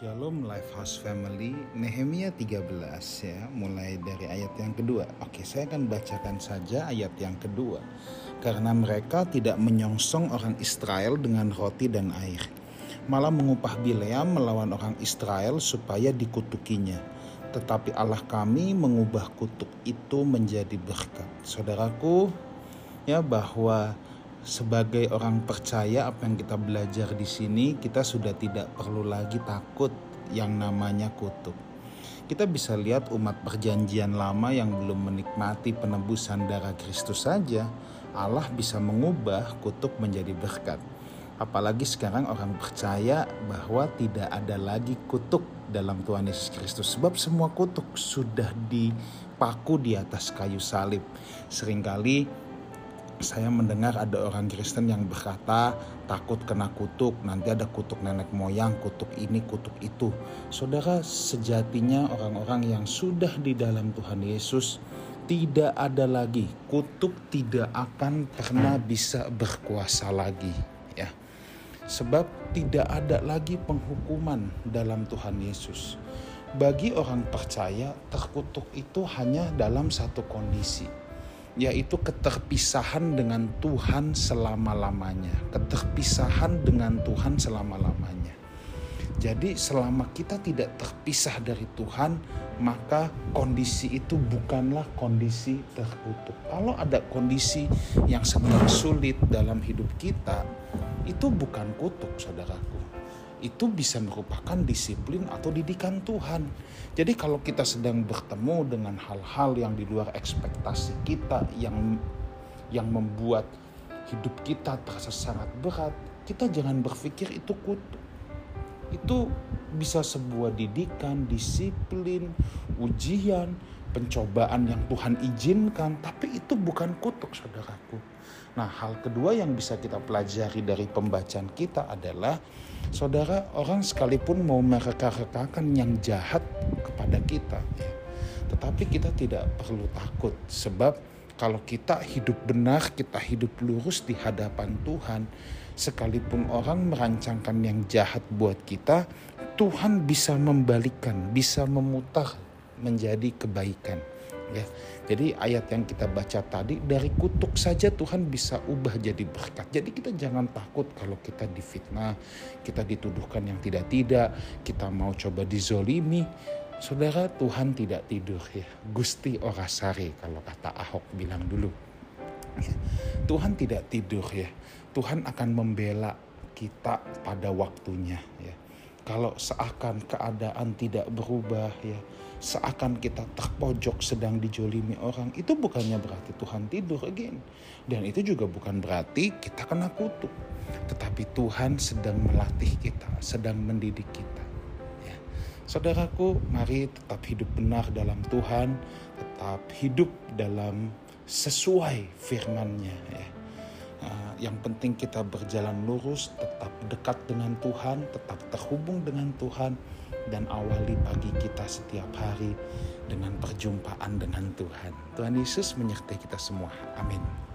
Shalom Lifehouse Family. Nehemia 13 ya. Mulai dari ayat yang kedua. Oke saya akan bacakan saja ayat yang kedua. Karena mereka tidak menyongsong orang Israel dengan roti dan air. Malah mengupah Bileam melawan orang Israel supaya dikutukinya. Tetapi Allah kami mengubah kutuk itu menjadi berkat. Saudaraku ya bahwa sebagai orang percaya apa yang kita belajar di sini kita sudah tidak perlu lagi takut yang namanya kutuk. Kita bisa lihat umat perjanjian lama yang belum menikmati penebusan darah Kristus saja, Allah bisa mengubah kutuk menjadi berkat. Apalagi sekarang orang percaya bahwa tidak ada lagi kutuk dalam Tuhan Yesus Kristus. Sebab semua kutuk sudah dipaku di atas kayu salib. Seringkali saya mendengar ada orang Kristen yang berkata takut kena kutuk, nanti ada kutuk nenek moyang, kutuk ini, kutuk itu. Saudara, sejatinya orang-orang yang sudah di dalam Tuhan Yesus tidak ada lagi kutuk tidak akan pernah bisa berkuasa lagi, ya. Sebab tidak ada lagi penghukuman dalam Tuhan Yesus. Bagi orang percaya, terkutuk itu hanya dalam satu kondisi, yaitu keterpisahan dengan Tuhan selama-lamanya, keterpisahan dengan Tuhan selama-lamanya. Jadi, selama kita tidak terpisah dari Tuhan, maka kondisi itu bukanlah kondisi terkutuk. Kalau ada kondisi yang sedang sulit dalam hidup kita, itu bukan kutuk, saudaraku itu bisa merupakan disiplin atau didikan Tuhan. Jadi kalau kita sedang bertemu dengan hal-hal yang di luar ekspektasi kita yang yang membuat hidup kita terasa sangat berat, kita jangan berpikir itu kutuk. Itu bisa sebuah didikan, disiplin, ujian, pencobaan yang Tuhan izinkan, tapi itu bukan kutuk saudaraku. Nah hal kedua yang bisa kita pelajari dari pembacaan kita adalah saudara orang sekalipun mau mereka-rekakan yang jahat kepada kita, ya, tetapi kita tidak perlu takut sebab kalau kita hidup benar, kita hidup lurus di hadapan Tuhan, sekalipun orang merancangkan yang jahat buat kita, Tuhan bisa membalikan, bisa memutar menjadi kebaikan ya. Jadi ayat yang kita baca tadi dari kutuk saja Tuhan bisa ubah jadi berkat. Jadi kita jangan takut kalau kita difitnah, kita dituduhkan yang tidak-tidak, kita mau coba dizolimi. Saudara Tuhan tidak tidur ya. Gusti Orasari kalau kata Ahok bilang dulu. Ya. Tuhan tidak tidur ya. Tuhan akan membela kita pada waktunya ya kalau seakan keadaan tidak berubah ya. Seakan kita terpojok sedang dijolimi orang itu bukannya berarti Tuhan tidur again. Dan itu juga bukan berarti kita kena kutuk. Tetapi Tuhan sedang melatih kita sedang mendidik kita ya. Saudaraku mari tetap hidup benar dalam Tuhan tetap hidup dalam sesuai firman-Nya ya yang penting kita berjalan lurus, tetap dekat dengan Tuhan, tetap terhubung dengan Tuhan, dan awali pagi kita setiap hari dengan perjumpaan dengan Tuhan. Tuhan Yesus menyertai kita semua. Amin.